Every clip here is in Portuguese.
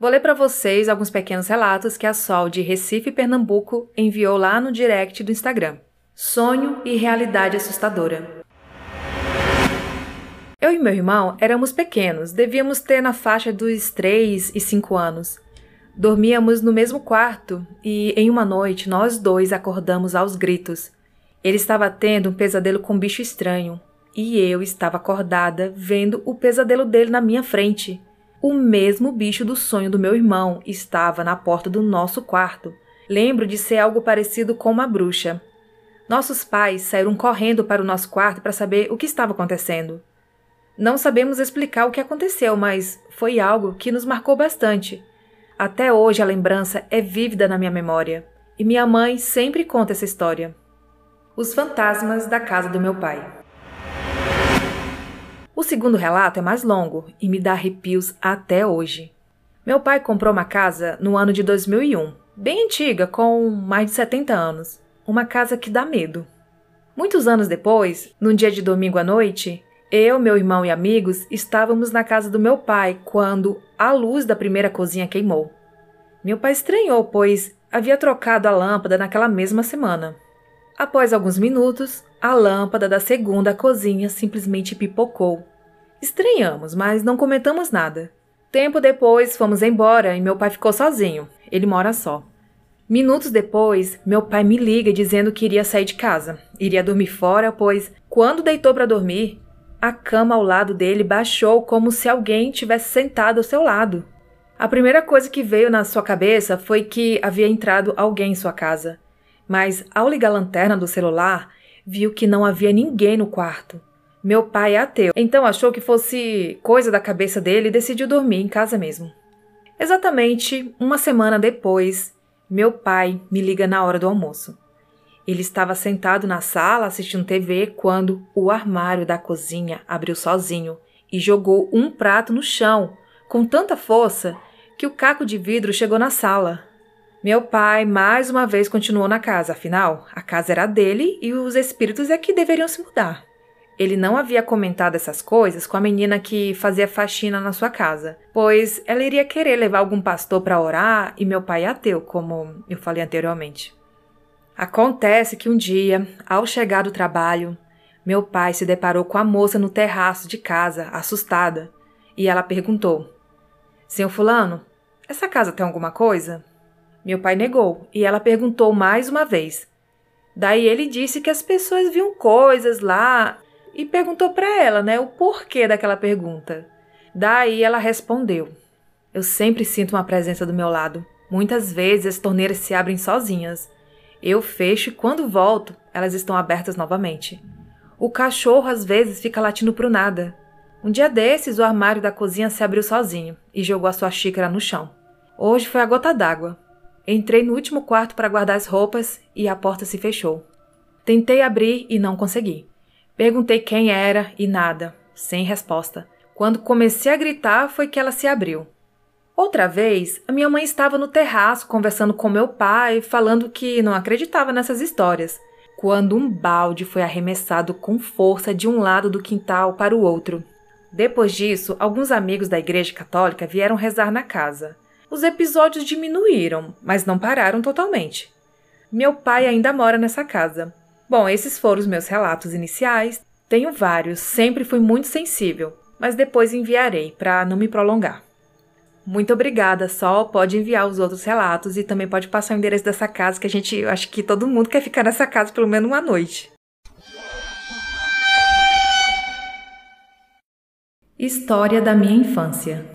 Vou ler para vocês alguns pequenos relatos que a Sol de Recife, Pernambuco, enviou lá no direct do Instagram. Sonho e realidade assustadora. Eu e meu irmão éramos pequenos, devíamos ter na faixa dos 3 e 5 anos. Dormíamos no mesmo quarto e, em uma noite, nós dois acordamos aos gritos. Ele estava tendo um pesadelo com um bicho estranho e eu estava acordada vendo o pesadelo dele na minha frente. O mesmo bicho do sonho do meu irmão estava na porta do nosso quarto. Lembro de ser algo parecido com uma bruxa. Nossos pais saíram correndo para o nosso quarto para saber o que estava acontecendo. Não sabemos explicar o que aconteceu, mas foi algo que nos marcou bastante. Até hoje a lembrança é vívida na minha memória, e minha mãe sempre conta essa história. Os fantasmas da casa do meu pai. O segundo relato é mais longo e me dá arrepios até hoje. Meu pai comprou uma casa no ano de 2001, bem antiga, com mais de 70 anos. Uma casa que dá medo. Muitos anos depois, num dia de domingo à noite, eu, meu irmão e amigos estávamos na casa do meu pai quando a luz da primeira cozinha queimou. Meu pai estranhou, pois havia trocado a lâmpada naquela mesma semana. Após alguns minutos, a lâmpada da segunda cozinha simplesmente pipocou Estranhamos, mas não comentamos nada. Tempo depois, fomos embora e meu pai ficou sozinho. Ele mora só. Minutos depois, meu pai me liga dizendo que iria sair de casa. Iria dormir fora, pois, quando deitou para dormir, a cama ao lado dele baixou como se alguém tivesse sentado ao seu lado. A primeira coisa que veio na sua cabeça foi que havia entrado alguém em sua casa. Mas, ao ligar a lanterna do celular, viu que não havia ninguém no quarto. Meu pai é ateu, então achou que fosse coisa da cabeça dele e decidiu dormir em casa mesmo. Exatamente uma semana depois, meu pai me liga na hora do almoço. Ele estava sentado na sala assistindo TV quando o armário da cozinha abriu sozinho e jogou um prato no chão com tanta força que o caco de vidro chegou na sala. Meu pai mais uma vez continuou na casa, afinal, a casa era dele e os espíritos é que deveriam se mudar. Ele não havia comentado essas coisas com a menina que fazia faxina na sua casa, pois ela iria querer levar algum pastor para orar e meu pai é ateu, como eu falei anteriormente. Acontece que um dia, ao chegar do trabalho, meu pai se deparou com a moça no terraço de casa, assustada, e ela perguntou: Senhor Fulano, essa casa tem alguma coisa? Meu pai negou e ela perguntou mais uma vez. Daí ele disse que as pessoas viam coisas lá e perguntou para ela, né, o porquê daquela pergunta. Daí ela respondeu: Eu sempre sinto uma presença do meu lado. Muitas vezes as torneiras se abrem sozinhas. Eu fecho e quando volto, elas estão abertas novamente. O cachorro às vezes fica latindo pro nada. Um dia desses, o armário da cozinha se abriu sozinho e jogou a sua xícara no chão. Hoje foi a gota d'água. Entrei no último quarto para guardar as roupas e a porta se fechou. Tentei abrir e não consegui. Perguntei quem era e nada, sem resposta. Quando comecei a gritar, foi que ela se abriu. Outra vez, a minha mãe estava no terraço conversando com meu pai, falando que não acreditava nessas histórias, quando um balde foi arremessado com força de um lado do quintal para o outro. Depois disso, alguns amigos da Igreja Católica vieram rezar na casa. Os episódios diminuíram, mas não pararam totalmente. Meu pai ainda mora nessa casa. Bom, esses foram os meus relatos iniciais. Tenho vários, sempre fui muito sensível, mas depois enviarei para não me prolongar. Muito obrigada, Sol. Pode enviar os outros relatos e também pode passar o endereço dessa casa, que a gente, acho que todo mundo quer ficar nessa casa pelo menos uma noite. História da minha infância.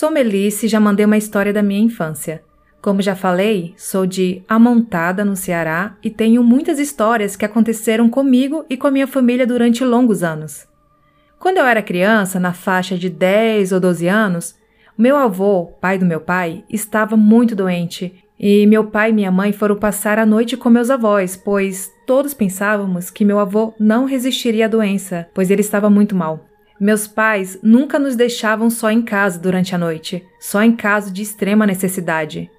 Sou Melice e já mandei uma história da minha infância. Como já falei, sou de Amontada, no Ceará, e tenho muitas histórias que aconteceram comigo e com a minha família durante longos anos. Quando eu era criança, na faixa de 10 ou 12 anos, meu avô, pai do meu pai, estava muito doente e meu pai e minha mãe foram passar a noite com meus avós, pois todos pensávamos que meu avô não resistiria à doença, pois ele estava muito mal. Meus pais nunca nos deixavam só em casa durante a noite, só em caso de extrema necessidade.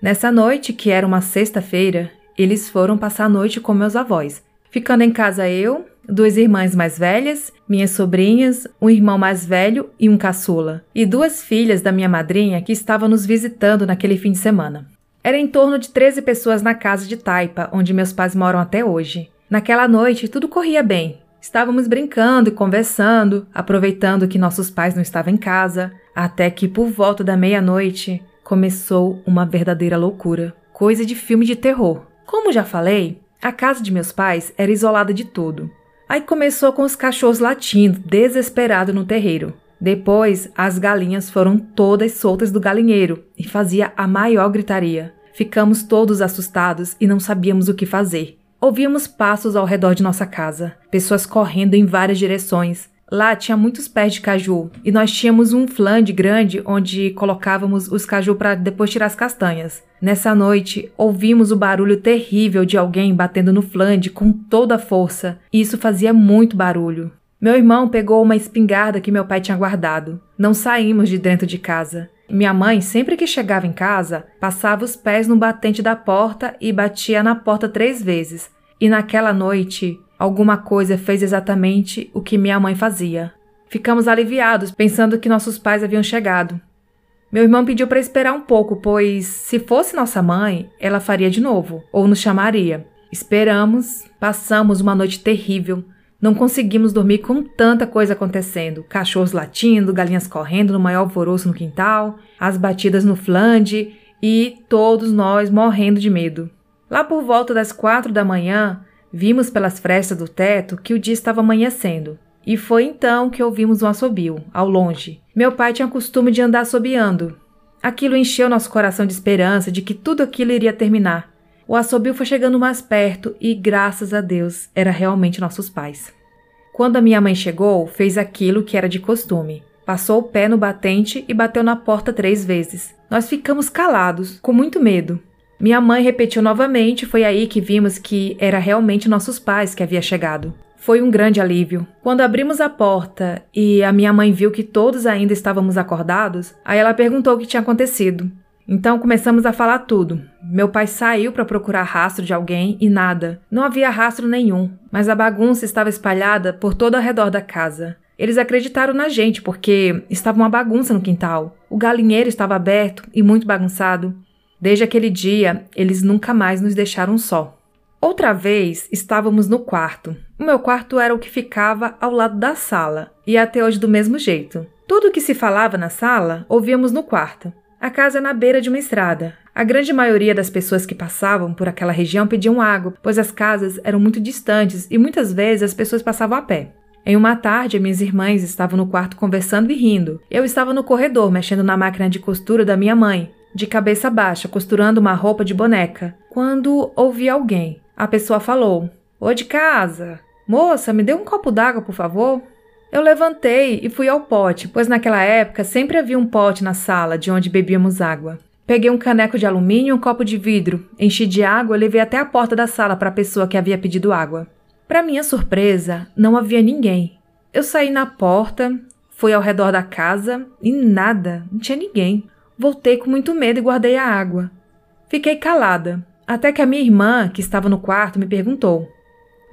Nessa noite, que era uma sexta-feira, eles foram passar a noite com meus avós, ficando em casa eu, duas irmãs mais velhas, minhas sobrinhas, um irmão mais velho e um caçula, e duas filhas da minha madrinha que estavam nos visitando naquele fim de semana. Era em torno de 13 pessoas na casa de Taipa, onde meus pais moram até hoje. Naquela noite tudo corria bem. Estávamos brincando e conversando, aproveitando que nossos pais não estavam em casa, até que por volta da meia-noite começou uma verdadeira loucura, coisa de filme de terror. Como já falei, a casa de meus pais era isolada de tudo. Aí começou com os cachorros latindo, desesperado no terreiro. Depois, as galinhas foram todas soltas do galinheiro e fazia a maior gritaria. Ficamos todos assustados e não sabíamos o que fazer. Ouvíamos passos ao redor de nossa casa, pessoas correndo em várias direções. Lá tinha muitos pés de caju e nós tínhamos um flange grande onde colocávamos os caju para depois tirar as castanhas. Nessa noite, ouvimos o barulho terrível de alguém batendo no flange com toda a força, e isso fazia muito barulho. Meu irmão pegou uma espingarda que meu pai tinha guardado. Não saímos de dentro de casa. Minha mãe, sempre que chegava em casa, passava os pés no batente da porta e batia na porta três vezes. E naquela noite, alguma coisa fez exatamente o que minha mãe fazia. Ficamos aliviados, pensando que nossos pais haviam chegado. Meu irmão pediu para esperar um pouco, pois se fosse nossa mãe, ela faria de novo ou nos chamaria. Esperamos, passamos uma noite terrível. Não conseguimos dormir com tanta coisa acontecendo: cachorros latindo, galinhas correndo no maior alvoroço no quintal, as batidas no flange e todos nós morrendo de medo. Lá por volta das quatro da manhã, vimos pelas frestas do teto que o dia estava amanhecendo. E foi então que ouvimos um assobio, ao longe. Meu pai tinha costume de andar assobiando. Aquilo encheu nosso coração de esperança de que tudo aquilo iria terminar. O assobio foi chegando mais perto e, graças a Deus, era realmente nossos pais. Quando a minha mãe chegou, fez aquilo que era de costume. Passou o pé no batente e bateu na porta três vezes. Nós ficamos calados, com muito medo. Minha mãe repetiu novamente, foi aí que vimos que era realmente nossos pais que havia chegado. Foi um grande alívio. Quando abrimos a porta e a minha mãe viu que todos ainda estávamos acordados, aí ela perguntou o que tinha acontecido. Então começamos a falar tudo. Meu pai saiu para procurar rastro de alguém e nada. Não havia rastro nenhum, mas a bagunça estava espalhada por todo ao redor da casa. Eles acreditaram na gente porque estava uma bagunça no quintal. O galinheiro estava aberto e muito bagunçado. Desde aquele dia, eles nunca mais nos deixaram só. Outra vez, estávamos no quarto. O meu quarto era o que ficava ao lado da sala, e até hoje do mesmo jeito. Tudo o que se falava na sala, ouvíamos no quarto. A casa é na beira de uma estrada. A grande maioria das pessoas que passavam por aquela região pediam água, pois as casas eram muito distantes e muitas vezes as pessoas passavam a pé. Em uma tarde, minhas irmãs estavam no quarto conversando e rindo. Eu estava no corredor mexendo na máquina de costura da minha mãe, de cabeça baixa, costurando uma roupa de boneca, quando ouvi alguém. A pessoa falou: Ô de casa, moça, me dê um copo d'água, por favor. Eu levantei e fui ao pote, pois naquela época sempre havia um pote na sala de onde bebíamos água. Peguei um caneco de alumínio e um copo de vidro, enchi de água e levei até a porta da sala para a pessoa que havia pedido água. Para minha surpresa, não havia ninguém. Eu saí na porta, fui ao redor da casa e nada, não tinha ninguém. Voltei com muito medo e guardei a água. Fiquei calada, até que a minha irmã, que estava no quarto, me perguntou: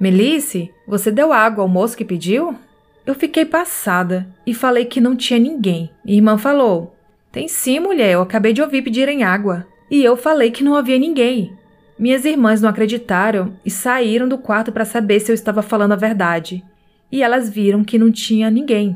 Melice, você deu água ao moço que pediu? Eu fiquei passada e falei que não tinha ninguém. Minha irmã falou: Tem sim, mulher, eu acabei de ouvir pedirem água. E eu falei que não havia ninguém. Minhas irmãs não acreditaram e saíram do quarto para saber se eu estava falando a verdade. E elas viram que não tinha ninguém.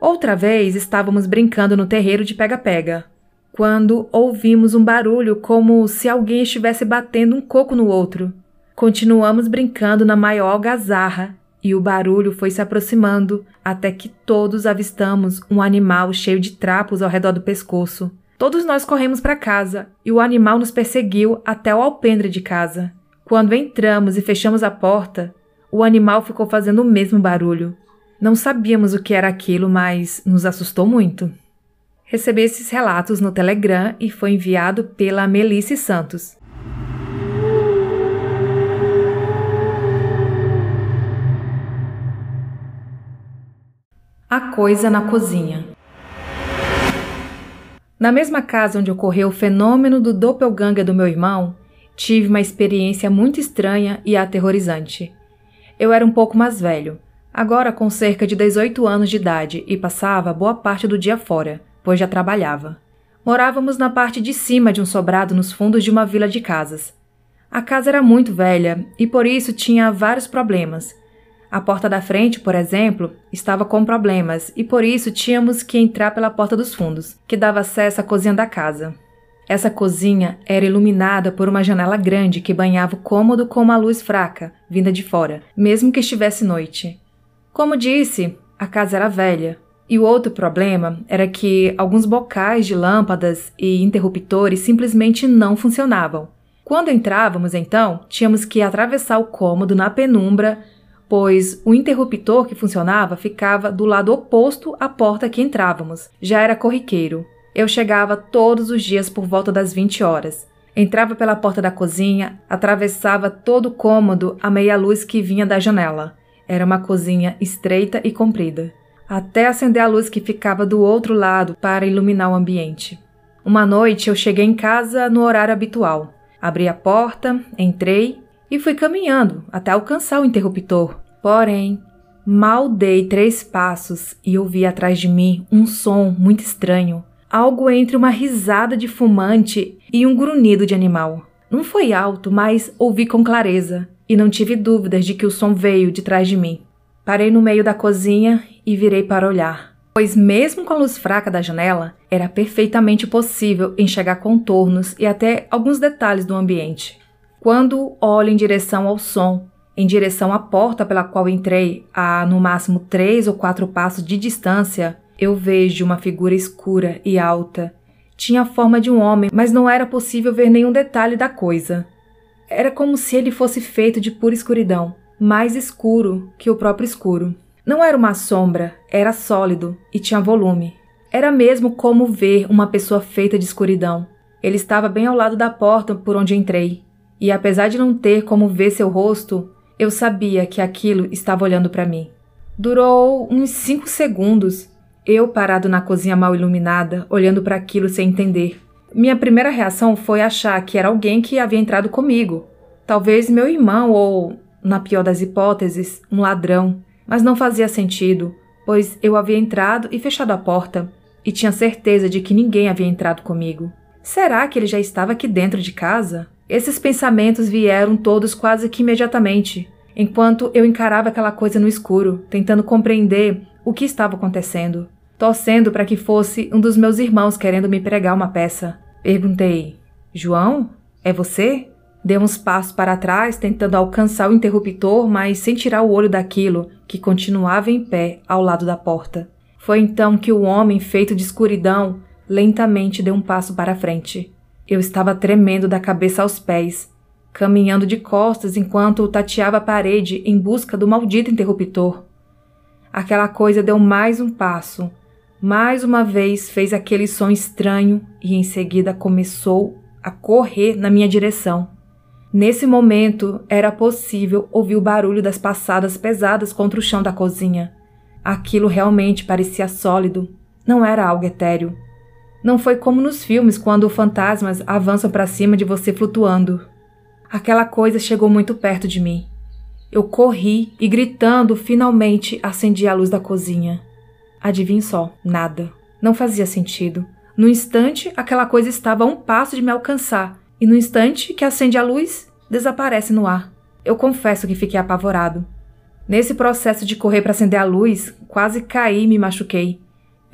Outra vez estávamos brincando no terreiro de pega-pega, quando ouvimos um barulho como se alguém estivesse batendo um coco no outro. Continuamos brincando na maior algazarra e o barulho foi se aproximando até que todos avistamos um animal cheio de trapos ao redor do pescoço. Todos nós corremos para casa e o animal nos perseguiu até o alpendre de casa. Quando entramos e fechamos a porta, o animal ficou fazendo o mesmo barulho. Não sabíamos o que era aquilo, mas nos assustou muito. Recebi esses relatos no Telegram e foi enviado pela Melice Santos. A coisa na cozinha. Na mesma casa onde ocorreu o fenômeno do doppelganger do meu irmão, tive uma experiência muito estranha e aterrorizante. Eu era um pouco mais velho, agora com cerca de 18 anos de idade e passava boa parte do dia fora, pois já trabalhava. Morávamos na parte de cima de um sobrado nos fundos de uma vila de casas. A casa era muito velha e por isso tinha vários problemas. A porta da frente, por exemplo, estava com problemas e por isso tínhamos que entrar pela porta dos fundos, que dava acesso à cozinha da casa. Essa cozinha era iluminada por uma janela grande que banhava o cômodo com uma luz fraca, vinda de fora, mesmo que estivesse noite. Como disse, a casa era velha. E o outro problema era que alguns bocais de lâmpadas e interruptores simplesmente não funcionavam. Quando entrávamos, então, tínhamos que atravessar o cômodo na penumbra, pois o interruptor que funcionava ficava do lado oposto à porta que entrávamos. Já era corriqueiro. Eu chegava todos os dias por volta das 20 horas. Entrava pela porta da cozinha, atravessava todo o cômodo a meia luz que vinha da janela. Era uma cozinha estreita e comprida, até acender a luz que ficava do outro lado para iluminar o ambiente. Uma noite eu cheguei em casa no horário habitual. Abri a porta, entrei e fui caminhando até alcançar o interruptor. Porém, mal dei três passos e ouvi atrás de mim um som muito estranho, algo entre uma risada de fumante e um grunhido de animal. Não foi alto, mas ouvi com clareza e não tive dúvidas de que o som veio de trás de mim. Parei no meio da cozinha e virei para olhar, pois, mesmo com a luz fraca da janela, era perfeitamente possível enxergar contornos e até alguns detalhes do ambiente. Quando olho em direção ao som, em direção à porta pela qual entrei, a no máximo três ou quatro passos de distância, eu vejo uma figura escura e alta. Tinha a forma de um homem, mas não era possível ver nenhum detalhe da coisa. Era como se ele fosse feito de pura escuridão, mais escuro que o próprio escuro. Não era uma sombra, era sólido e tinha volume. Era mesmo como ver uma pessoa feita de escuridão. Ele estava bem ao lado da porta por onde entrei, e apesar de não ter como ver seu rosto, eu sabia que aquilo estava olhando para mim. Durou uns cinco segundos, eu parado na cozinha mal iluminada, olhando para aquilo sem entender. Minha primeira reação foi achar que era alguém que havia entrado comigo. Talvez meu irmão ou, na pior das hipóteses, um ladrão. Mas não fazia sentido, pois eu havia entrado e fechado a porta, e tinha certeza de que ninguém havia entrado comigo. Será que ele já estava aqui dentro de casa? Esses pensamentos vieram todos quase que imediatamente, enquanto eu encarava aquela coisa no escuro, tentando compreender o que estava acontecendo, torcendo para que fosse um dos meus irmãos querendo me pregar uma peça. Perguntei: João? É você? Dei uns passos para trás, tentando alcançar o interruptor, mas sem tirar o olho daquilo que continuava em pé ao lado da porta. Foi então que o homem, feito de escuridão, lentamente deu um passo para frente. Eu estava tremendo da cabeça aos pés, caminhando de costas enquanto tateava a parede em busca do maldito interruptor. Aquela coisa deu mais um passo, mais uma vez fez aquele som estranho e em seguida começou a correr na minha direção. Nesse momento era possível ouvir o barulho das passadas pesadas contra o chão da cozinha. Aquilo realmente parecia sólido, não era algo etéreo. Não foi como nos filmes quando fantasmas avançam para cima de você flutuando. Aquela coisa chegou muito perto de mim. Eu corri e, gritando, finalmente acendi a luz da cozinha. Adivinhe só, nada. Não fazia sentido. No instante, aquela coisa estava a um passo de me alcançar, e no instante que acende a luz, desaparece no ar. Eu confesso que fiquei apavorado. Nesse processo de correr para acender a luz, quase caí e me machuquei.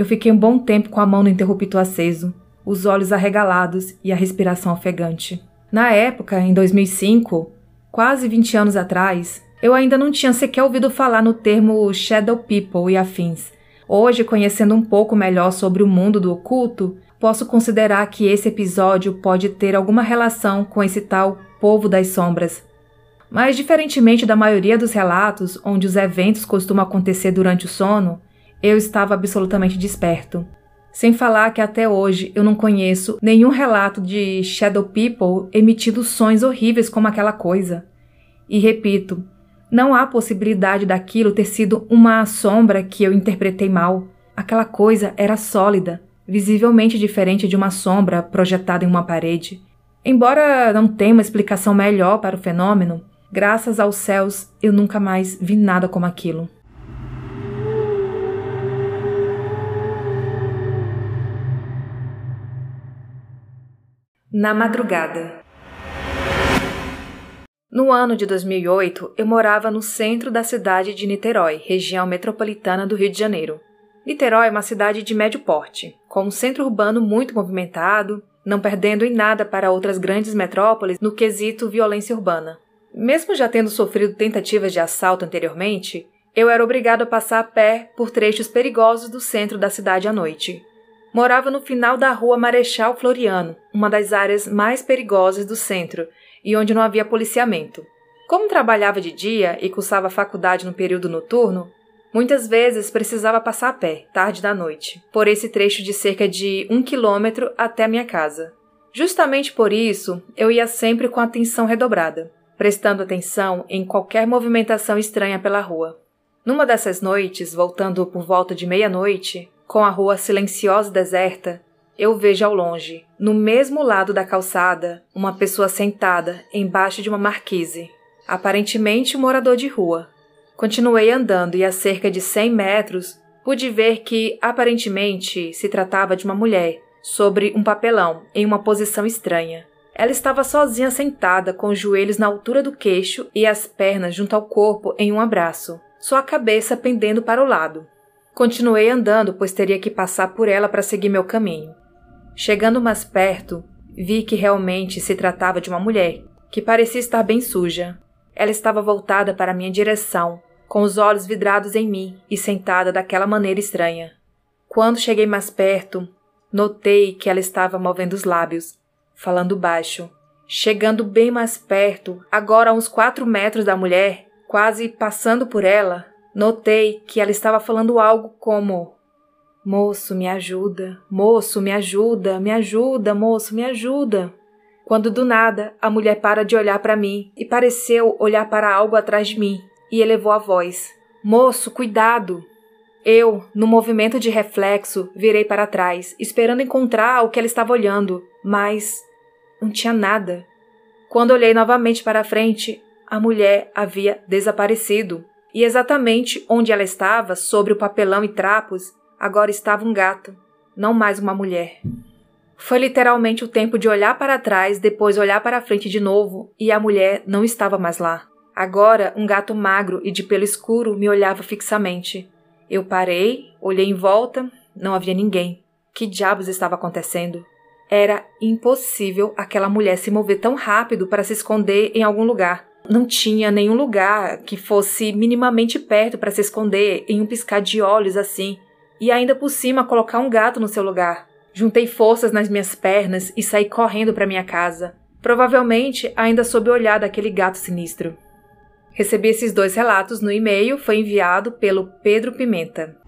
Eu fiquei um bom tempo com a mão no interruptor aceso, os olhos arregalados e a respiração ofegante. Na época, em 2005, quase 20 anos atrás, eu ainda não tinha sequer ouvido falar no termo Shadow People e afins, Hoje, conhecendo um pouco melhor sobre o mundo do oculto, posso considerar que esse episódio pode ter alguma relação com esse tal povo das sombras. Mas, diferentemente da maioria dos relatos onde os eventos costumam acontecer durante o sono, eu estava absolutamente desperto. Sem falar que até hoje eu não conheço nenhum relato de Shadow People emitindo sons horríveis como aquela coisa. E repito, não há possibilidade daquilo ter sido uma sombra que eu interpretei mal. Aquela coisa era sólida, visivelmente diferente de uma sombra projetada em uma parede. Embora não tenha uma explicação melhor para o fenômeno, Graças aos céus, eu nunca mais vi nada como aquilo. Na madrugada. No ano de 2008, eu morava no centro da cidade de Niterói, região metropolitana do Rio de Janeiro. Niterói é uma cidade de médio porte, com um centro urbano muito movimentado, não perdendo em nada para outras grandes metrópoles no quesito violência urbana. Mesmo já tendo sofrido tentativas de assalto anteriormente, eu era obrigado a passar a pé por trechos perigosos do centro da cidade à noite. Morava no final da rua Marechal Floriano, uma das áreas mais perigosas do centro e onde não havia policiamento. Como trabalhava de dia e cursava faculdade no período noturno, muitas vezes precisava passar a pé, tarde da noite, por esse trecho de cerca de um quilômetro até a minha casa. Justamente por isso, eu ia sempre com atenção redobrada prestando atenção em qualquer movimentação estranha pela rua. Numa dessas noites, voltando por volta de meia-noite, com a rua silenciosa e deserta, eu vejo ao longe, no mesmo lado da calçada, uma pessoa sentada embaixo de uma marquise, aparentemente um morador de rua. Continuei andando e a cerca de cem metros pude ver que aparentemente se tratava de uma mulher sobre um papelão em uma posição estranha. Ela estava sozinha sentada, com os joelhos na altura do queixo e as pernas junto ao corpo em um abraço, sua cabeça pendendo para o lado. Continuei andando, pois teria que passar por ela para seguir meu caminho. Chegando mais perto, vi que realmente se tratava de uma mulher, que parecia estar bem suja. Ela estava voltada para minha direção, com os olhos vidrados em mim e sentada daquela maneira estranha. Quando cheguei mais perto, notei que ela estava movendo os lábios, falando baixo. Chegando bem mais perto, agora a uns quatro metros da mulher, quase passando por ela, notei que ela estava falando algo como: Moço, me ajuda, moço, me ajuda, me ajuda, moço, me ajuda. Quando do nada a mulher para de olhar para mim e pareceu olhar para algo atrás de mim e elevou a voz: Moço, cuidado! Eu, no movimento de reflexo, virei para trás, esperando encontrar o que ela estava olhando, mas não tinha nada. Quando olhei novamente para frente, a mulher havia desaparecido. E exatamente onde ela estava, sobre o papelão e trapos, agora estava um gato, não mais uma mulher. Foi literalmente o tempo de olhar para trás, depois olhar para frente de novo, e a mulher não estava mais lá. Agora, um gato magro e de pelo escuro me olhava fixamente. Eu parei, olhei em volta, não havia ninguém. Que diabos estava acontecendo? Era impossível aquela mulher se mover tão rápido para se esconder em algum lugar. Não tinha nenhum lugar que fosse minimamente perto para se esconder em um piscar de olhos assim, e ainda por cima colocar um gato no seu lugar. Juntei forças nas minhas pernas e saí correndo para minha casa, provavelmente ainda sob o olhar daquele gato sinistro. Recebi esses dois relatos no e-mail, foi enviado pelo Pedro Pimenta.